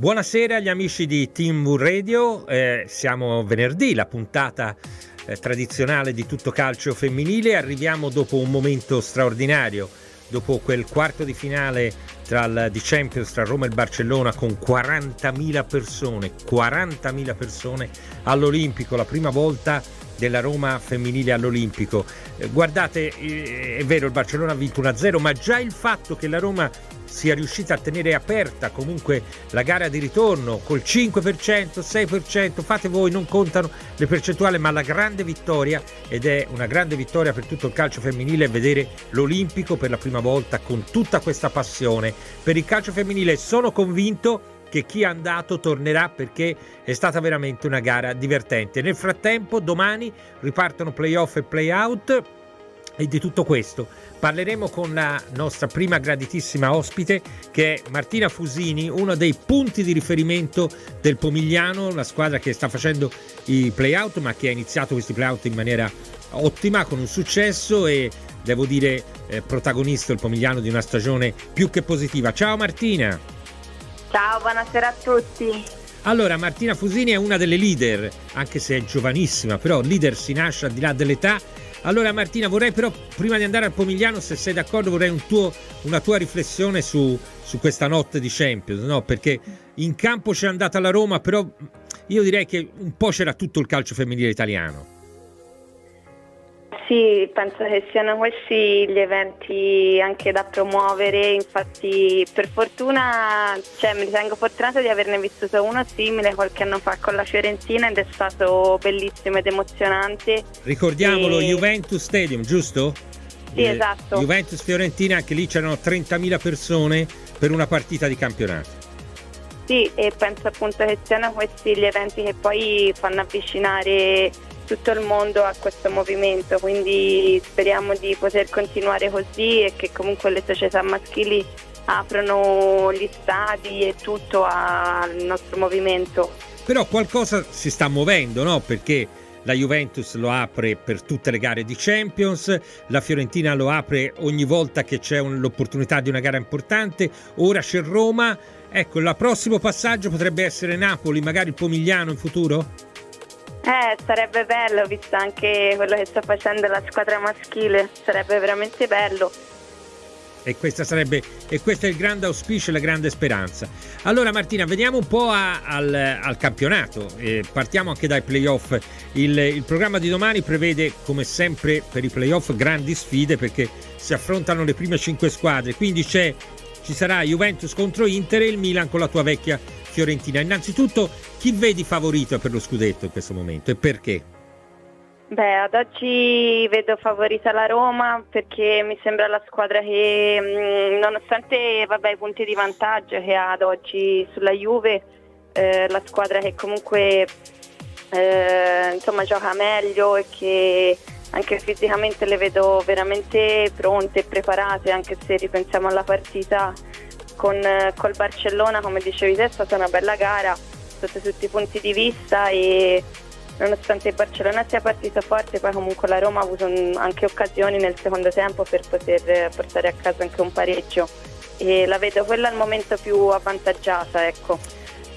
Buonasera agli amici di Team Radio, eh, siamo venerdì, la puntata eh, tradizionale di tutto calcio femminile, arriviamo dopo un momento straordinario, dopo quel quarto di finale tra il, di Champions tra Roma e Barcellona con 40.000 persone, 40.000 persone all'Olimpico, la prima volta della Roma femminile all'Olimpico. Eh, guardate, eh, è vero, il Barcellona ha vinto 1-0, ma già il fatto che la Roma sia riuscita a tenere aperta comunque la gara di ritorno col 5%, 6%, fate voi, non contano le percentuali, ma la grande vittoria, ed è una grande vittoria per tutto il calcio femminile, vedere l'Olimpico per la prima volta con tutta questa passione. Per il calcio femminile sono convinto che chi è andato tornerà perché è stata veramente una gara divertente. Nel frattempo domani ripartono playoff e playout e di tutto questo parleremo con la nostra prima graditissima ospite che è Martina Fusini, uno dei punti di riferimento del Pomigliano, una squadra che sta facendo i playout ma che ha iniziato questi playout in maniera ottima, con un successo e devo dire eh, protagonista il Pomigliano di una stagione più che positiva. Ciao Martina! Ciao, buonasera a tutti! Allora, Martina Fusini è una delle leader, anche se è giovanissima, però leader si nasce al di là dell'età allora Martina, vorrei però, prima di andare al Pomigliano, se sei d'accordo, vorrei un tuo, una tua riflessione su, su, questa notte di Champions, no? Perché in campo c'è andata la Roma, però io direi che un po' c'era tutto il calcio femminile italiano. Sì, penso che siano questi gli eventi anche da promuovere, infatti per fortuna cioè, mi ritengo fortunata di averne vissuto uno simile qualche anno fa con la Fiorentina ed è stato bellissimo ed emozionante. Ricordiamolo, e... Juventus Stadium, giusto? Sì, eh, esatto. Juventus Fiorentina, anche lì c'erano 30.000 persone per una partita di campionato. Sì, e penso appunto che siano questi gli eventi che poi fanno avvicinare tutto il mondo a questo movimento, quindi speriamo di poter continuare così e che comunque le società maschili aprono gli stadi e tutto al nostro movimento. Però qualcosa si sta muovendo, no? Perché la Juventus lo apre per tutte le gare di Champions, la Fiorentina lo apre ogni volta che c'è un, l'opportunità di una gara importante, ora c'è Roma. Ecco, il prossimo passaggio potrebbe essere Napoli, magari il Pomigliano in futuro? Eh, sarebbe bello, visto anche quello che sta facendo la squadra maschile, sarebbe veramente bello. E, sarebbe, e questo è il grande auspicio e la grande speranza. Allora Martina, veniamo un po' a, al, al, campionato, eh, partiamo anche dai playoff. Il, il programma di domani prevede, come sempre per i playoff, grandi sfide perché si affrontano le prime cinque squadre, quindi ci sarà Juventus contro Inter e il Milan con la tua vecchia Fiorentina. Innanzitutto, chi vedi favorito per lo scudetto in questo momento e perché? Beh, ad oggi vedo favorita la Roma perché mi sembra la squadra che, mm, nonostante vabbè, i punti di vantaggio che ha ad oggi sulla Juve, eh, la squadra che comunque eh, insomma, gioca meglio e che anche fisicamente le vedo veramente pronte e preparate, anche se ripensiamo alla partita con col Barcellona, come dicevi te, è stata una bella gara sotto tutti i punti di vista e nonostante il Barcellona sia partito forte, poi comunque la Roma ha avuto anche occasioni nel secondo tempo per poter portare a casa anche un pareggio e la vedo quella al momento più avvantaggiata, ecco.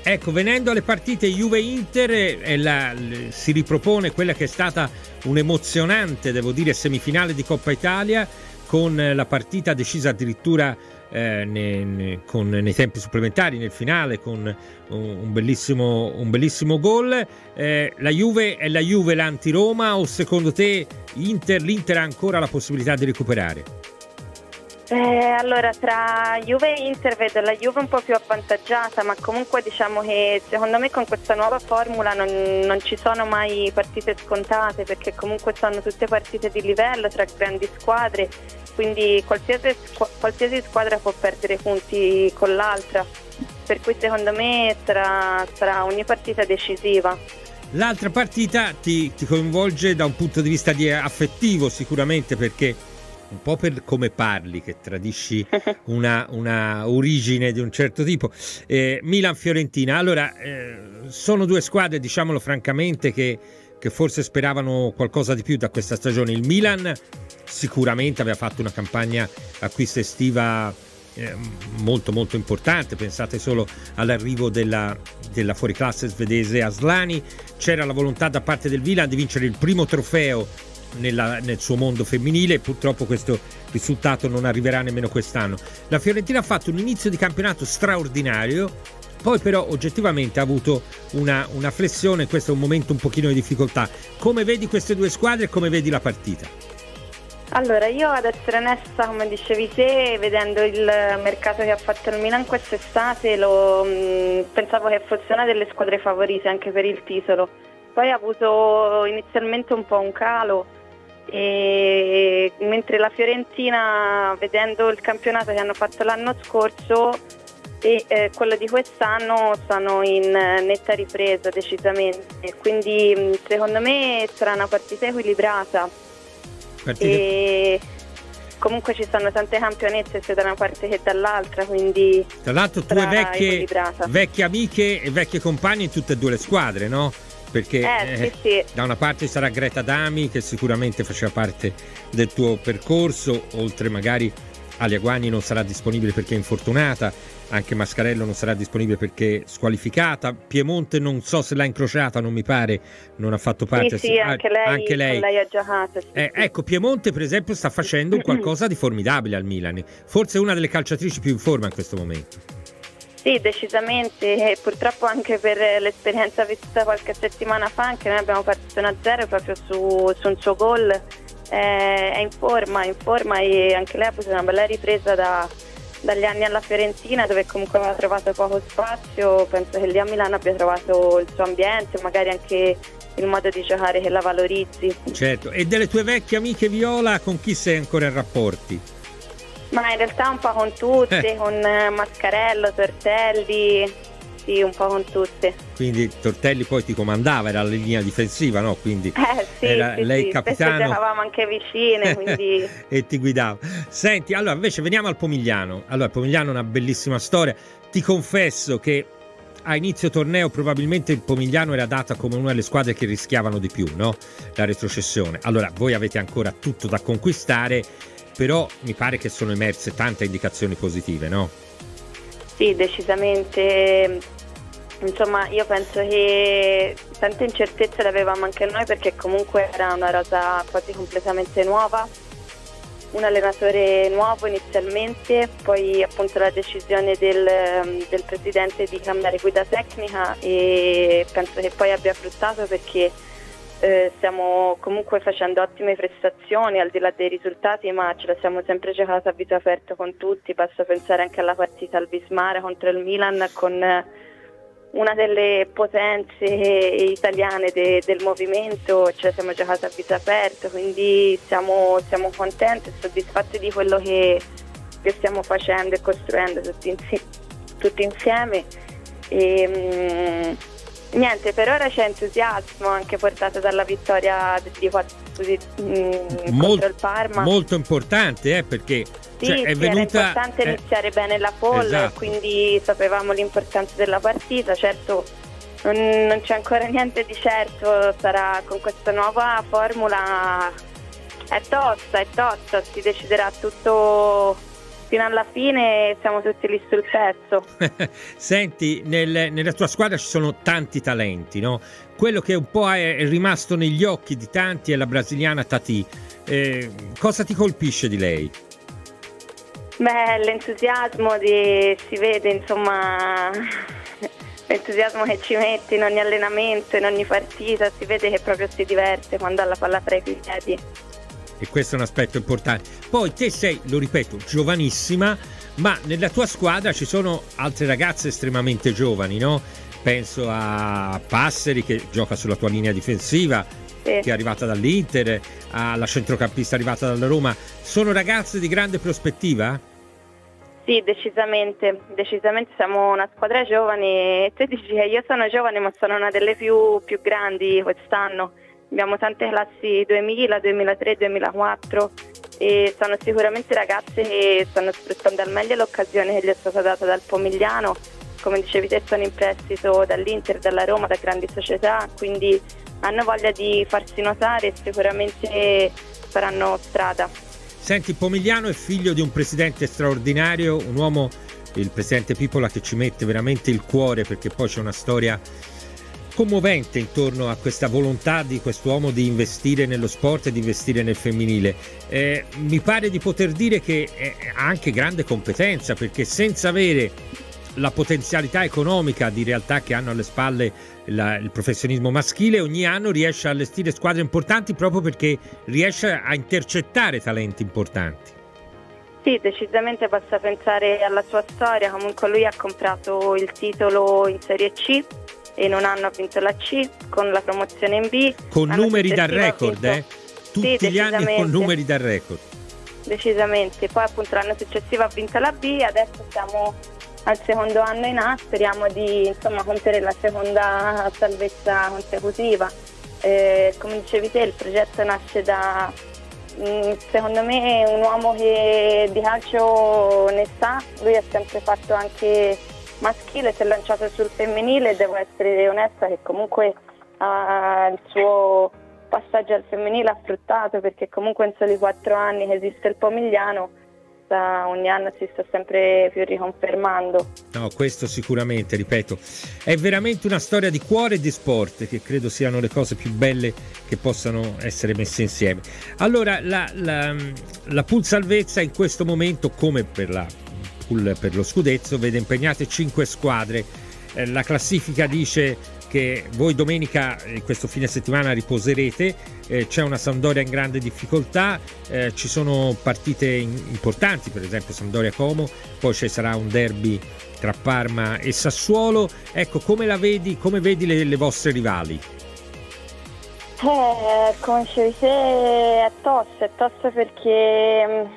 Ecco, venendo alle partite Juve-Inter, eh, la, si ripropone quella che è stata un'emozionante, devo dire, semifinale di Coppa Italia con la partita decisa addirittura eh, ne, ne, con, nei tempi supplementari, nel finale, con un bellissimo, un bellissimo gol. Eh, la Juve è la Juve l'anti-Roma o secondo te Inter, l'Inter ha ancora la possibilità di recuperare? Eh, allora, tra Juve e Inter vedo la Juve un po' più avvantaggiata, ma comunque diciamo che secondo me con questa nuova formula non, non, ci sono mai partite scontate, perché comunque sono tutte partite di livello tra grandi squadre quindi qualsiasi, qualsiasi squadra può perdere punti con l'altra, per cui secondo me sarà, sarà ogni partita decisiva. L'altra partita ti, ti, coinvolge da un punto di vista di affettivo sicuramente perché un po' per come parli che tradisci una, una origine di un certo tipo. Eh, Milan-Fiorentina, allora eh, sono due squadre diciamolo francamente che, che forse speravano qualcosa di più da questa stagione. Il Milan sicuramente aveva fatto una campagna acquisto estiva eh, molto molto importante, pensate solo all'arrivo della, della fuoriclasse svedese Aslani, c'era la volontà da parte del Milan di vincere il primo trofeo nella, nel suo mondo femminile e purtroppo questo risultato non arriverà nemmeno quest'anno. La Fiorentina ha fatto un inizio di campionato straordinario, poi però oggettivamente ha avuto una, una flessione, questo è un momento un pochino di difficoltà. Come vedi queste due squadre e come vedi la partita? Allora, io ad essere onesta, come dicevi te, vedendo il mercato che ha fatto il Milan quest'estate, lo, mh, mm, pensavo che fosse una delle squadre favorite anche per il titolo. Poi ha avuto inizialmente un po' un calo, e mentre la Fiorentina, vedendo il campionato che hanno fatto l'anno scorso e eh, quello di quest'anno, sono in netta ripresa decisamente. Quindi mm, secondo me sarà una partita equilibrata Partite. E comunque ci stanno tante campionesse sia da una parte che dall'altra, quindi... Tra l'altro tue vecchie, vecchie amiche e vecchie compagne in tutte e due le squadre, no? Perché eh, sì, sì. da una parte sarà Greta Dami che sicuramente faceva parte del tuo percorso, oltre magari Alia Guagni non sarà disponibile perché è infortunata, anche Mascarello non sarà disponibile perché squalificata. Piemonte non so se l'ha incrociata, non mi pare, non ha fatto parte. Sì, sì anche lei, anche lei. lei ha giocato. Sì, eh, ecco, Piemonte per esempio sta facendo qualcosa di formidabile al Milan, forse una delle calciatrici più in forma in questo momento. Sì, decisamente, e purtroppo anche per l'esperienza vissuta qualche settimana fa, anche noi abbiamo partito 1-0 proprio su, su un suo gol. Eh, è in forma, in forma e anche lei ha avuto una bella ripresa da, dagli anni alla Fiorentina dove comunque aveva trovato poco spazio, penso che lì a Milano abbia trovato il suo ambiente, magari anche il modo di giocare che la valorizzi. Certo, e delle tue vecchie amiche Viola con chi sei ancora in rapporti? Ma in realtà un po' con tutte, eh. con Mascarello, Tortelli, sì, un po' con tutte. Quindi Tortelli poi ti comandava, era la linea difensiva, no? Quindi eh, sì, era sì, lei sì. capitano. Spesso giocavamo anche vicine, quindi... e ti guidava. Senti, allora invece veniamo al Pomigliano. Allora, Pomigliano è una bellissima storia. Ti confesso che a inizio torneo probabilmente il Pomigliano era data come una delle squadre che rischiavano di più, no? La retrocessione. Allora, voi avete ancora tutto da conquistare, però mi pare che sono emerse tante indicazioni positive, no? Sì, decisamente. Insomma, io penso che tante incertezze le avevamo anche noi perché comunque era una rosa quasi completamente nuova, un allenatore nuovo inizialmente, poi appunto la decisione del, del presidente di cambiare guida tecnica e penso che poi abbia fruttato perché eh, stiamo comunque facendo ottime prestazioni al di là dei risultati, ma ce la siamo sempre giocata a viso aperto con tutti. Basta pensare anche alla partita al Bismara contro il Milan con una delle potenze italiane de, del movimento, la siamo giocata a viso aperto, quindi siamo, siamo contenti e soddisfatti di quello che, che, stiamo facendo e costruendo tutti, tutti insieme. E, mh, Niente, per ora c'è entusiasmo anche portato dalla vittoria di 4 mm, contro il Parma. Molto importante, eh, perché sì, cioè, è sì, venuta... era importante eh, iniziare bene la pole, esatto. quindi sapevamo l'importanza della partita. Certo, non, non c'è ancora niente di certo, sarà con questa nuova formula è tosta, è tosta, si deciderà tutto fino alla fine siamo tutti lì sul pezzo. Senti, nel, nella tua squadra ci sono tanti talenti, no? Quello che un po' è rimasto negli occhi di tanti è la brasiliana Tati. Eh, cosa ti colpisce di lei? Beh, l'entusiasmo di, si vede, insomma, l'entusiasmo che ci mette in ogni allenamento, in ogni partita, si vede che proprio si diverte quando ha la palla fra i piedi e questo è un aspetto importante. Poi te sei, lo ripeto, giovanissima, ma nella tua squadra ci sono altre ragazze estremamente giovani, no? Penso a Passeri che gioca sulla tua linea difensiva. Che è arrivata dall'Inter, alla centrocampista arrivata dalla Roma. Sono ragazze di grande prospettiva? Sì, decisamente, decisamente siamo una squadra giovane. Tu dici che io sono giovane ma sono una delle più, più grandi quest'anno abbiamo tante classi 2000, 2003, 2004 e sono sicuramente ragazze che stanno sfruttando al meglio l'occasione che gli è stata data dal Pomigliano, come dicevi te sono in prestito dall'Inter, dalla Roma, da grandi società, quindi hanno voglia di farsi notare e sicuramente faranno strada. Senti, Pomigliano è figlio di un presidente straordinario, un uomo, il presidente Pipola, che ci mette veramente il cuore perché poi c'è una storia commovente intorno a questa volontà di quest'uomo di investire nello sport e di investire nel femminile. Eh, mi pare di poter dire che ha anche grande competenza perché senza avere la potenzialità economica di realtà che hanno alle spalle la, il professionismo maschile, ogni anno riesce a allestire squadre importanti proprio perché riesce a intercettare talenti importanti. Sì, decisamente basta pensare alla sua storia, comunque lui ha comprato il titolo in Serie C e in un anno ha vinto la C con la promozione in B. Con numeri da record, vinto... eh? Tutti sì, gli anni con numeri da record. Decisamente, poi appunto l'anno successivo ha vinto la B, adesso siamo al secondo anno in A, speriamo di insomma, compiere la seconda salvezza consecutiva. Eh, come dicevi te, il progetto nasce da, mm, secondo me, un uomo che di calcio ne sa, lui ha sempre fatto anche maschile, si è lanciato sul femminile devo essere onesta che comunque ha il suo passaggio al femminile ha fruttato perché comunque in soli quattro anni che esiste il Pomigliano sta, ogni anno si sta sempre più riconfermando. No, questo sicuramente, ripeto, è veramente una storia di cuore e di sport che credo siano le cose più belle che possano essere messe insieme. Allora, la, la, la Pool Salvezza in questo momento, come per, la, per lo Scudezzo, vede impegnate cinque squadre. Eh, la classifica dice che voi domenica, eh, questo fine settimana, riposerete, eh, c'è una Sampdoria in grande difficoltà, eh, ci sono partite importanti, per esempio Sampdoria-Como, poi ci sarà un derby tra Parma e Sassuolo. Ecco, come la vedi, come vedi le, le vostre rivali? Eh, come dicevi è tosta, è tosta perché,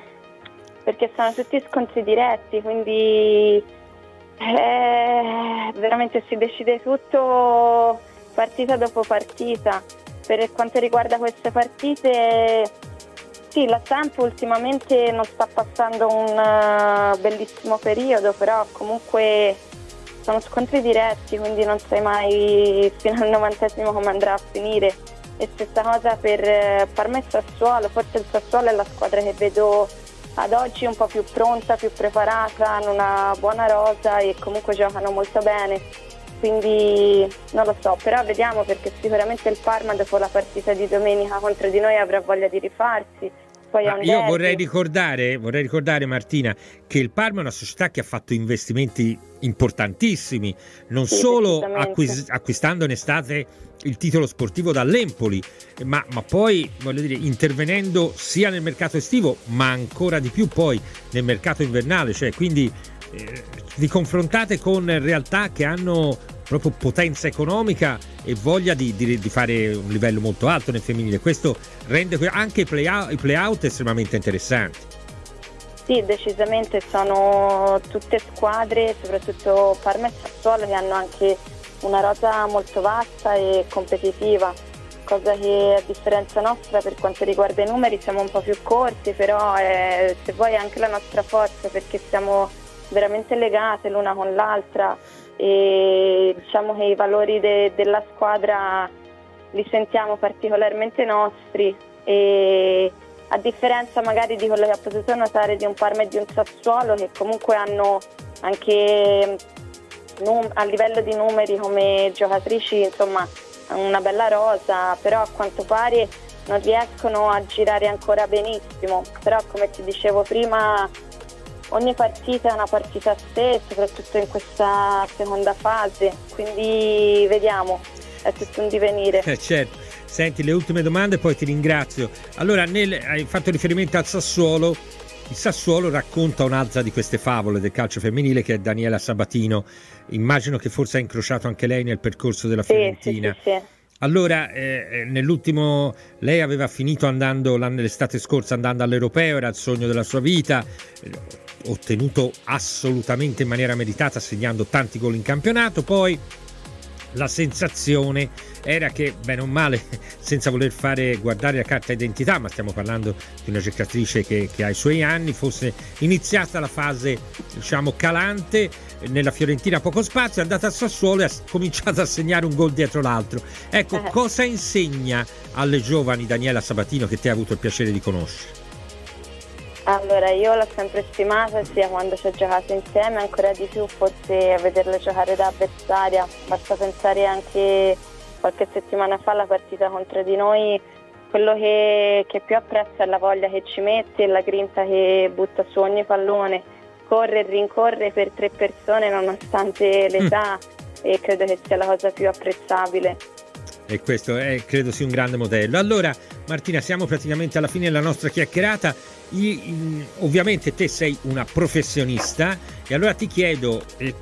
perché sono tutti scontri diretti, quindi eh, veramente si decide tutto partita dopo partita. Per quanto riguarda queste partite, sì, la Samp ultimamente non sta passando un uh, bellissimo periodo, però comunque sono scontri diretti, quindi non sai mai fino al novantesimo come andrà a finire. E stessa cosa per uh, Parma e Sassuolo, forse il Sassuolo è la squadra che vedo ad oggi un po' più pronta, più preparata, hanno una buona rosa e comunque giocano molto bene. Quindi non lo so, però vediamo perché sicuramente il Parma dopo la partita di domenica contro di noi avrà voglia di rifarsi. Ah, io vorrei ricordare, vorrei ricordare, Martina, che il Parma è una società che ha fatto investimenti importantissimi, non sì, solo acquis- acquistando in estate il titolo sportivo dall'Empoli, ma, ma poi voglio dire, intervenendo sia nel mercato estivo, ma ancora di più poi nel mercato invernale, cioè quindi eh, vi confrontate con realtà che hanno proprio potenza economica e voglia di, di, di, fare un livello molto alto nel femminile. Questo rende anche i play-out, i play-out estremamente interessanti. Sì, decisamente sono tutte squadre, soprattutto Parma e Sassuolo, che hanno anche una rosa molto vasta e competitiva, cosa che a differenza nostra per quanto riguarda i numeri siamo un po' più corti, però è, se vuoi è anche la nostra forza perché siamo veramente legate l'una con l'altra e diciamo che i valori de- della squadra li sentiamo particolarmente nostri e a differenza magari di quello che ha potuto notare di un Parma e di un Sassuolo che comunque hanno anche num- a livello di numeri come giocatrici insomma una bella rosa però a quanto pare non riescono a girare ancora benissimo. Però come ti dicevo prima ogni partita è una partita a sé, soprattutto in questa seconda fase, quindi vediamo, è tutto un divenire. Eh, certo. Senti, le ultime domande, poi ti ringrazio. Allora, nel, hai fatto riferimento al Sassuolo. Il Sassuolo racconta un'altra di queste favole del calcio femminile che è Daniela Sabatino. Immagino che forse ha incrociato anche lei nel percorso della Fiorentina. Sì, sì, sì, allora, eh, eh, nell'ultimo, lei aveva finito andando l'estate scorsa andando all'Europeo, era il sogno della sua vita ottenuto assolutamente in maniera meritata segnando tanti gol in campionato, poi la sensazione era che, bene o male, senza voler fare guardare la carta d'identità, ma stiamo parlando di una giocatrice che, che ha i suoi anni, fosse iniziata la fase, diciamo, calante, nella Fiorentina poco spazio, è andata a Sassuolo e ha cominciato a segnare un gol dietro l'altro. Ecco, eh. cosa insegna alle giovani Daniela Sabatino che ti ha avuto il piacere di conoscere? Allora, io l'ho sempre stimata sia quando ci ho giocato insieme, ancora di più forse a vederla giocare da avversaria. Basta pensare anche qualche settimana fa alla partita contro di noi, quello che, che più apprezzo è la voglia che ci mette e la grinta che butta su ogni pallone. Corre e rincorre per tre persone nonostante l'età mm. e credo che sia la cosa più apprezzabile e questo è, credo sia un grande modello. Allora, Martina, siamo praticamente alla fine della nostra chiacchierata. I, ovviamente te sei una professionista e allora ti chiedo eh,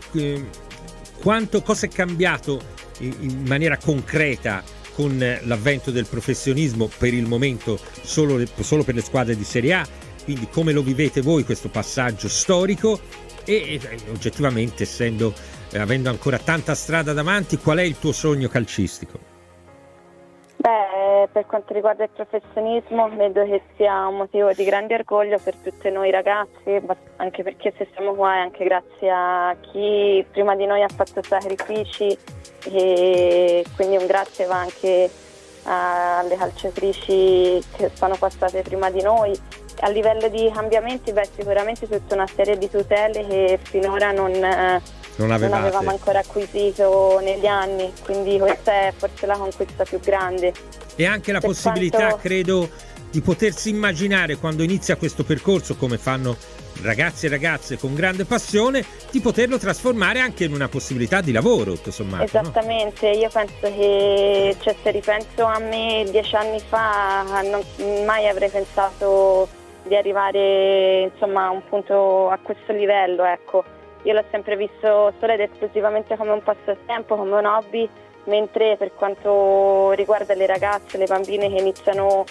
quanto, cosa è cambiato in, in maniera concreta con l'avvento del professionismo per il momento solo, solo, per le squadre di Serie A, quindi come lo vivete voi questo passaggio storico e, e oggettivamente essendo, eh, avendo ancora tanta strada davanti, qual è il tuo sogno calcistico? Beh, per quanto riguarda il professionismo, vedo che sia un motivo di grande orgoglio per tutti noi ragazzi, anche perché se siamo qua è anche grazie a chi prima di noi ha fatto sacrifici e quindi un grazie va anche alle calciatrici che sono passate prima di noi. A livello di cambiamenti, beh, sicuramente tutta una serie di tutele che finora non non, non avevamo ancora acquisito negli anni, quindi questa è forse la conquista più grande. E anche la per possibilità, quanto... credo, di potersi immaginare quando inizia questo percorso, come fanno ragazzi e ragazze con grande passione, di poterlo trasformare anche in una possibilità di lavoro, tutto sommato. Esattamente, no? io penso che cioè, se ripenso a me dieci anni fa, non mai avrei pensato di arrivare insomma, a un punto a questo livello, ecco io l'ho sempre visto solo ed esclusivamente come un passatempo, come un hobby, mentre per quanto riguarda le ragazze, le bambine che iniziano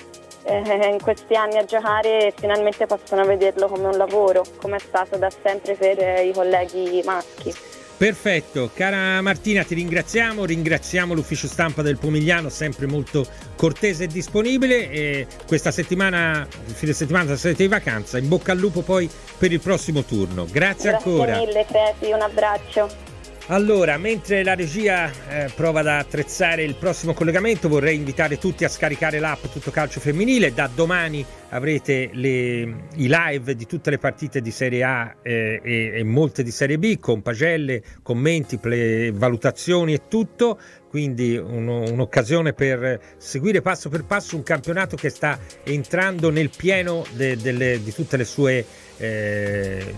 eh, in questi anni a giocare, finalmente possono vederlo come un lavoro, come è stato da sempre per eh, i colleghi maschi. Perfetto, cara Martina, ti ringraziamo, ringraziamo l'ufficio stampa del Pomigliano, sempre molto cortese e disponibile. E questa settimana, fine settimana sarete in vacanza, in bocca al lupo poi per il prossimo turno. Grazie, Grazie ancora. Grazie mille, Creti, un abbraccio. Allora, mentre la regia eh, prova ad attrezzare il prossimo collegamento, vorrei invitare tutti a scaricare l'app Tutto Calcio Femminile. Da domani avrete le, i live di tutte le partite di Serie A eh, e, e, molte di Serie B, con pagelle, commenti, ple, valutazioni e tutto. Quindi uno, un'occasione per seguire passo per passo un campionato che sta entrando nel pieno de, de, di tutte le sue eh,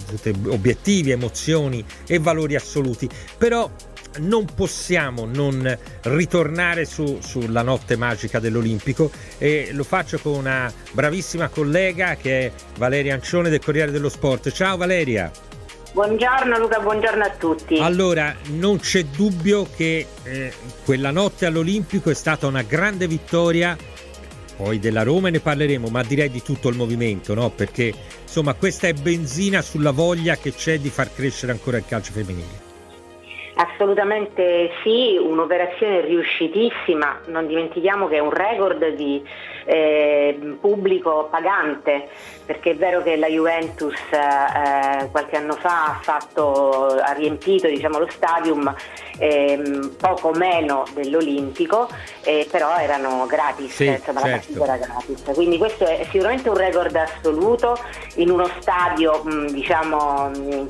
obiettivi, emozioni e valori assoluti, però non possiamo non ritornare su, sulla notte magica dell'Olimpico e lo faccio con una bravissima collega che è Valeria Ancione del Corriere dello Sport. Ciao Valeria! Buongiorno Luca, buongiorno a tutti. Allora, non c'è dubbio che eh, quella notte all'Olimpico è stata una grande vittoria poi della Roma ne parleremo, ma direi di tutto il movimento, no? Perché insomma questa è benzina sulla voglia che c'è di far crescere ancora il calcio femminile. Assolutamente sì, un'operazione riuscitissima, non dimentichiamo che è un record di eh, pubblico pagante, perché è vero che la Juventus eh, qualche anno fa ha, fatto, ha riempito diciamo, lo stadium eh, poco meno dell'Olimpico, eh, però erano gratis, sì, insomma certo. la partita era gratis. Quindi questo è sicuramente un record assoluto in uno stadio mh, diciamo mh,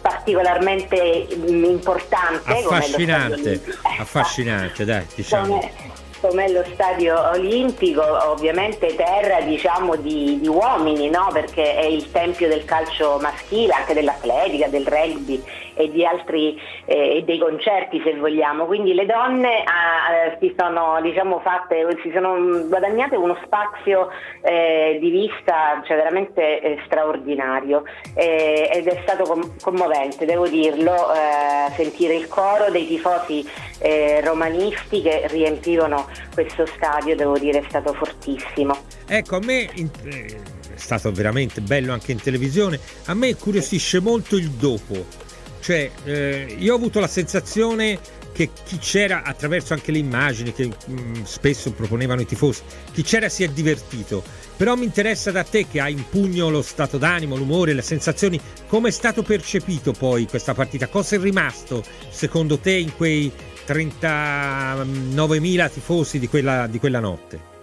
particolarmente importante. Affascinante, affascinante, dai, diciamo. Come, come lo stadio olimpico, ovviamente terra diciamo, di, di, uomini, no? perché è il tempio del calcio maschile, anche dell'atletica, del rugby e di altri eh, dei concerti se vogliamo. Quindi le donne ah, si sono diciamo, fatte, si sono guadagnate uno spazio eh, di vista cioè, veramente eh, straordinario ed è stato com- commovente, devo dirlo, eh, sentire il coro dei tifosi eh, romanisti che riempivano questo stadio, devo dire, è stato fortissimo. Ecco, a me eh, è stato veramente bello anche in televisione, a me incuriosisce molto il dopo cioè, eh, io ho avuto la sensazione che chi c'era, attraverso anche le immagini che mh, mm, spesso proponevano i tifosi, chi c'era si è divertito. Però mi interessa da te che hai in pugno lo stato d'animo, l'umore, le sensazioni, come è stato percepito poi questa partita? Cosa è rimasto secondo te in quei 39.000 tifosi di quella, di quella notte?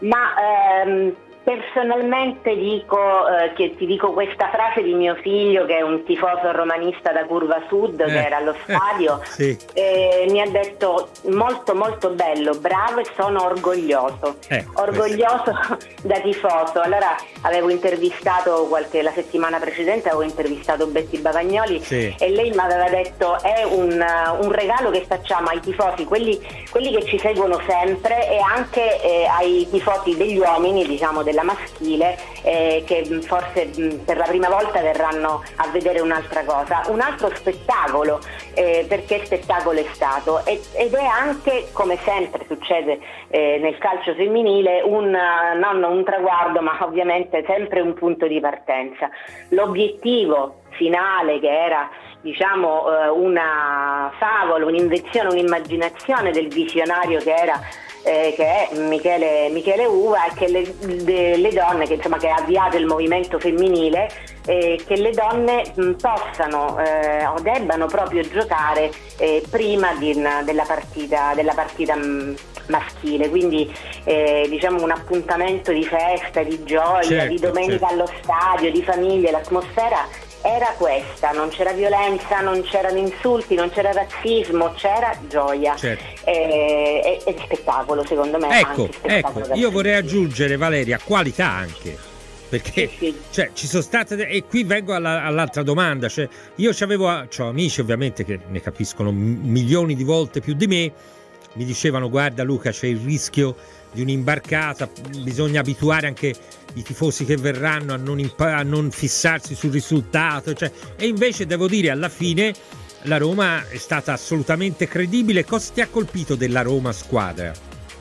Ma ehm, personalmente dico, eh, che ti dico questa frase di mio figlio che è un tifoso romanista da Curva Sud eh, che era allo eh, stadio sì. mi ha detto molto molto bello, bravo e sono orgoglioso, eh, orgoglioso da tifoso. Allora avevo intervistato qualche, la settimana precedente avevo intervistato Betty Bavagnoli sì. e lei mi aveva detto è un, un, regalo che facciamo ai tifosi, quelli, quelli, che ci seguono sempre e anche eh, ai tifosi degli uomini, diciamo della maschile, eh, che forse mh, per la prima volta verranno a vedere un'altra cosa, un altro spettacolo, eh, perché spettacolo è stato ed, ed è anche, come sempre succede eh, nel calcio femminile, un, non un traguardo ma ovviamente sempre un punto di partenza. L'obiettivo finale che era diciamo eh, una favola, un'invenzione, un'immaginazione del visionario che era eh, che è Michele, Michele, Uva e che le, de, le donne, che, insomma, che ha avviato il movimento femminile, eh, che le donne mh, possano eh, o debbano proprio giocare eh, prima di, della partita, della partita mh, maschile, quindi eh, diciamo un appuntamento di festa, di gioia, certo, di domenica certo. allo stadio, di famiglia, l'atmosfera era questa, non c'era violenza, non c'erano insulti, non c'era razzismo, c'era gioia certo. e, e, e, spettacolo secondo me. Ecco, ecco io vorrei aggiungere Valeria qualità anche. Perché sì, sì. Cioè, ci sono state, e qui vengo alla, all'altra domanda. Cioè, io avevo amici ovviamente che ne capiscono milioni di volte più di me, mi dicevano: Guarda, Luca, c'è il rischio di un'imbarcata, bisogna abituare anche i tifosi che verranno a non, impa- a non fissarsi sul risultato, cioè, e invece devo dire alla fine la Roma è stata assolutamente credibile. Cosa ti ha colpito della Roma squadra?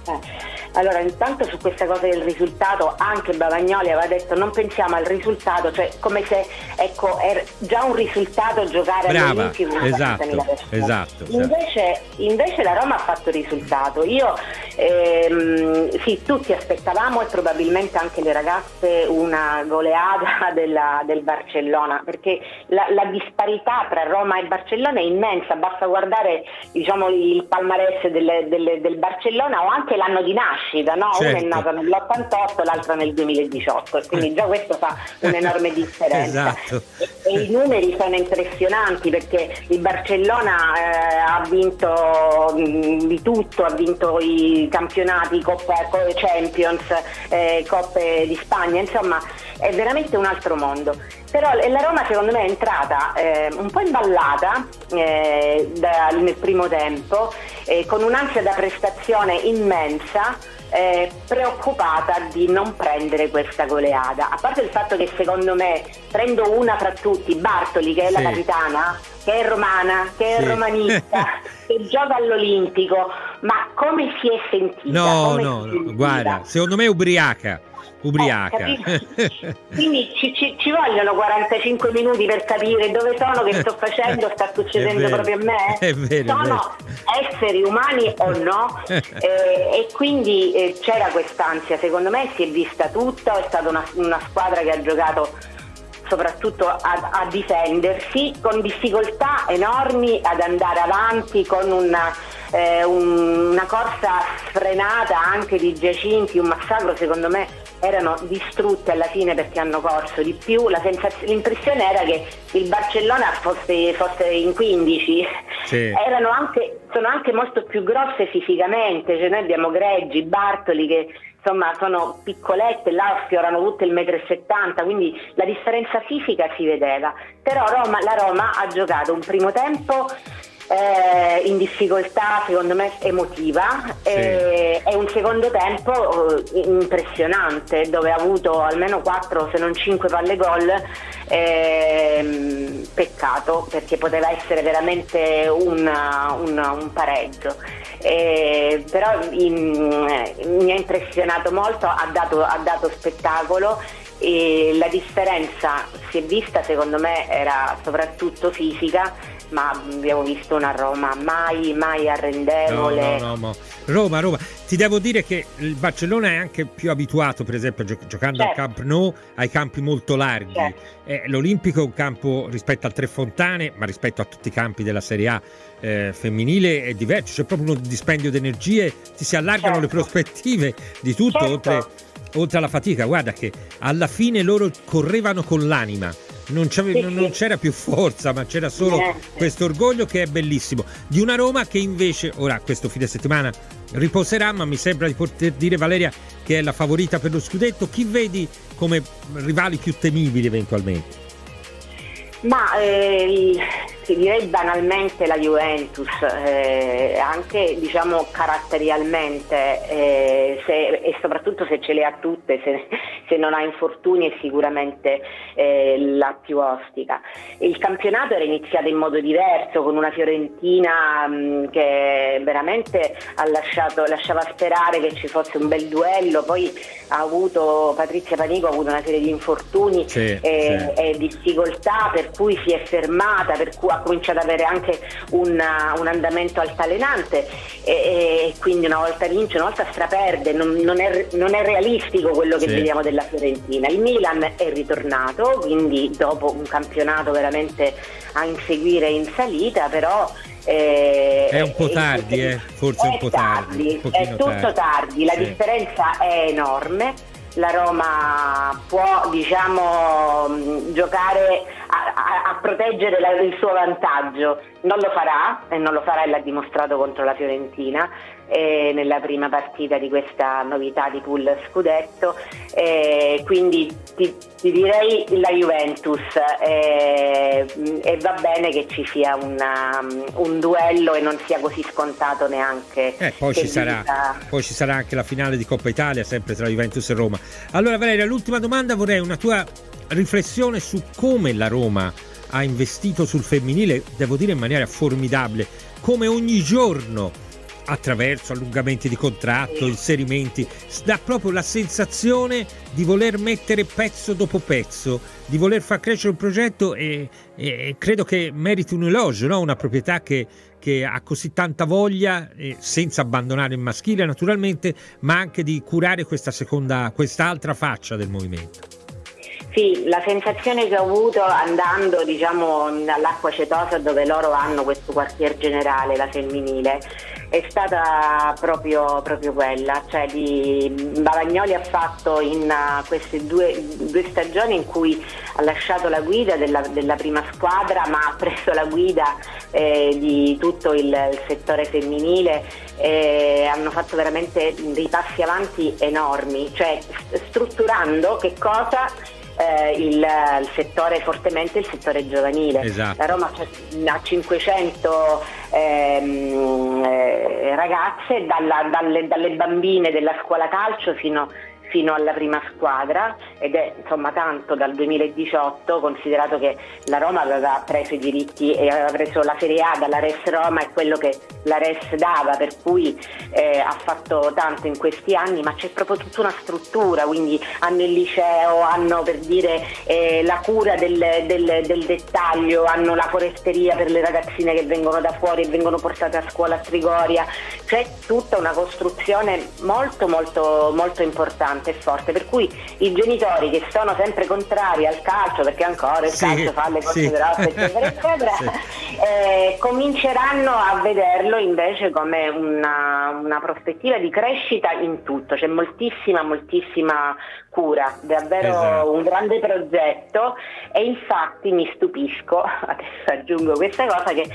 Eh allora, intanto su questa cosa del risultato, anche Bavagnoli aveva detto non pensiamo al risultato, cioè come se ecco, era già un risultato giocare Brava, all'Olimpico esatto, esatto, esatto, invece, invece, la Roma ha fatto risultato. Io ehm, sì, tutti aspettavamo e probabilmente anche le ragazze una goleada della, del Barcellona, perché la, la, disparità tra Roma e Barcellona è immensa, basta guardare diciamo, il palmarès del, del, del Barcellona o anche l'anno di nascita nascita, no? Certo. Una è certo. nata nell'88, l'altra nel 2018, quindi già questo fa un'enorme differenza. esatto. e, e, i numeri sono impressionanti perché il Barcellona eh, ha vinto mh, mm, di tutto, ha vinto i campionati, Coppa Champions, eh, Coppe di Spagna, insomma è veramente un altro mondo. Però la Roma secondo me è entrata eh, un po' imballata eh, da, nel primo tempo, eh, con un'ansia da prestazione immensa, eh, preoccupata di non prendere questa goleada. A parte il fatto che secondo me prendo una fra tutti, Bartoli che è sì. la capitana, che è romana, che è sì. romanista, che gioca all'Olimpico, ma come si è sentita? No, no, no, guarda, secondo me è ubriaca ubriaca. Eh, Quindi ci, ci, ci, vogliono 45 minuti per capire dove sono, che sto facendo, sta succedendo proprio a me. Vero, sono esseri umani o no? eh, e quindi eh, c'era quest'ansia, secondo me si è vista tutta, è stata una, una squadra che ha giocato soprattutto a, a, difendersi con difficoltà enormi ad andare avanti con una, eh, un, una corsa sfrenata anche di Giacinti, un massacro secondo me erano distrutte alla fine perché hanno corso di più, sensaz- l'impressione era che il Barcellona fosse, fosse in 15, sì. anche, sono anche molto più grosse fisicamente, cioè noi abbiamo Greggi, Bartoli che insomma sono piccolette, là sfiorano tutte il 1,70 m, quindi la differenza fisica si vedeva, però Roma, la Roma ha giocato un primo tempo eh, in difficoltà secondo me emotiva. Sì. e, e, un secondo tempo eh, impressionante dove ha avuto almeno 4 se non 5 palle gol. Eh, peccato perché poteva essere veramente un, un, un pareggio. Eh, però in, mi ha impressionato molto ha dato, ha dato spettacolo e la differenza si è vista secondo me era soprattutto fisica ma abbiamo visto una Roma mai, mai arrendevole. No, no, no, Roma, Roma. Ti devo dire che il Barcellona è anche più abituato, per esempio, gio- giocando certo. al Camp Nou, ai campi molto larghi. Certo. Eh, L'Olimpico è un campo rispetto al Tre Fontane, ma rispetto a tutti i campi della Serie A eh, femminile è diverso. C'è proprio uno dispendio di energie, ti si allargano certo. le prospettive di tutto, certo. oltre oltre alla fatica, guarda che alla fine loro correvano con l'anima. Non, sì, non, c'era più forza, ma c'era solo questo orgoglio che è bellissimo. Di una Roma che invece, ora questo fine settimana riposerà, ma mi sembra di poter dire Valeria che è la favorita per lo scudetto. Chi vedi come rivali più temibili eventualmente? Ma eh, direi banalmente la Juventus, eh, anche diciamo caratterialmente eh, se, e soprattutto se ce le ha tutte, se, se non ha infortuni è sicuramente eh, la più ostica. Il campionato era iniziato in modo diverso con una Fiorentina mh, mm, che veramente ha lasciato, lasciava sperare che ci fosse un bel duello, poi ha avuto, Patrizia Panico ha avuto una serie di infortuni sì, e, sì. e difficoltà per cui si è fermata, per cui ha cominciato ad avere anche una, un andamento altalenante e, e, quindi una volta vince, una volta straperde, non, non, è, non è, realistico quello che sì. vediamo della Fiorentina. Il Milan è ritornato, quindi dopo un campionato veramente a inseguire in salita, però eh, è un po' tardi, eh, forse è un po' tardi. tardi è tutto tardi, tardi. la sì. differenza è enorme la Roma può diciamo, giocare a, a, proteggere la, il suo vantaggio, non lo farà e non lo farà e l'ha dimostrato contro la Fiorentina eh, nella prima partita di questa novità di pool scudetto, eh, quindi ti, ti, direi la Juventus eh, e va bene che ci sia una, un duello e non sia così scontato neanche. Eh, poi, ci sarà, poi, ci sarà, anche la finale di Coppa Italia sempre tra Juventus e Roma. Allora Valeria, l'ultima domanda vorrei una tua riflessione su come la Roma ha investito sul femminile, devo dire in maniera formidabile, come ogni giorno attraverso allungamenti di contratto, inserimenti, dà proprio la sensazione di voler mettere pezzo dopo pezzo, di voler far crescere un progetto e, e credo che meriti un elogio, no? una proprietà che, che, ha così tanta voglia, eh, senza abbandonare il maschile naturalmente, ma anche di curare questa seconda, quest'altra faccia del movimento. Sì, la sensazione che ho avuto andando diciamo, all'acqua cetosa dove loro hanno questo quartier generale, la femminile, è stata proprio, proprio quella, cioè di, Bavagnoli ha fatto in uh, queste due, due, stagioni in cui ha lasciato la guida della, della prima squadra ma ha preso la guida eh, di tutto il, il settore femminile e hanno fatto veramente dei passi avanti enormi, cioè strutturando che cosa eh, il, il, settore fortemente il settore giovanile. Esatto. La Roma ha 500 ehm, eh, ragazze dalla, dalle, dalle, bambine della scuola calcio fino a fino alla prima squadra ed è insomma tanto dal 2018 considerato che la Roma aveva preso i diritti e aveva preso la Serie A dalla Res Roma e quello che la Res dava per cui eh, ha fatto tanto in questi anni ma c'è proprio tutta una struttura quindi hanno il liceo, hanno per dire eh, la cura del, del, del, dettaglio, hanno la foresteria per le ragazzine che vengono da fuori e vengono portate a scuola a Trigoria. C'è tutta una costruzione molto molto molto importante importante e forte, per cui i genitori che sono sempre contrari al calcio, perché ancora il sì, calcio fa le cose sì. grosse, eccetera, eccetera, sì. eh, cominceranno a vederlo invece come una, una prospettiva di crescita in tutto, c'è moltissima, moltissima cura, davvero esatto. un grande progetto e infatti mi stupisco, adesso aggiungo questa cosa, che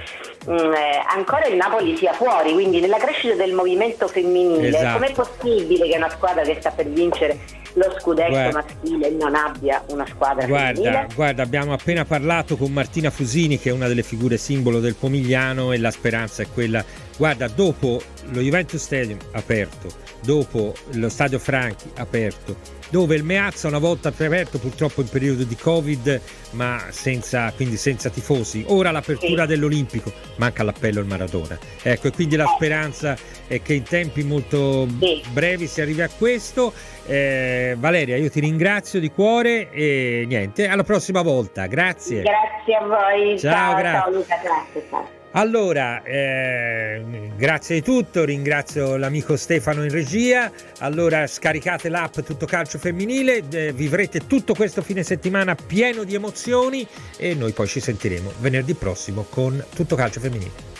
mh, mm, eh, ancora il Napoli sia fuori, quindi nella crescita del movimento femminile, esatto. com'è possibile che una squadra che sta per vincere lo scudetto guarda, maschile non abbia una squadra guarda, femminile? Guarda, abbiamo appena parlato con Martina Fusini che è una delle figure simbolo del Pomigliano e la speranza è quella, guarda, dopo lo Juventus Stadium aperto, dopo lo Stadio Franchi aperto, dove il Meazza una volta aperto purtroppo in periodo di Covid, ma senza, quindi senza tifosi. Ora l'apertura sì. dell'Olimpico, manca l'appello al Maradona. Ecco, e quindi la speranza è che in tempi molto sì. brevi si arrivi a questo. Eh, Valeria, io ti ringrazio di cuore e niente, alla prossima volta. Grazie. Grazie a voi. Ciao, ciao, grazie. ciao Luca, grazie. Ciao. Allora, eh, grazie di tutto, ringrazio l'amico Stefano in regia. Allora, scaricate l'app Tutto Calcio Femminile, eh, vivrete tutto questo fine settimana pieno di emozioni e noi poi ci sentiremo venerdì prossimo con Tutto Calcio Femminile.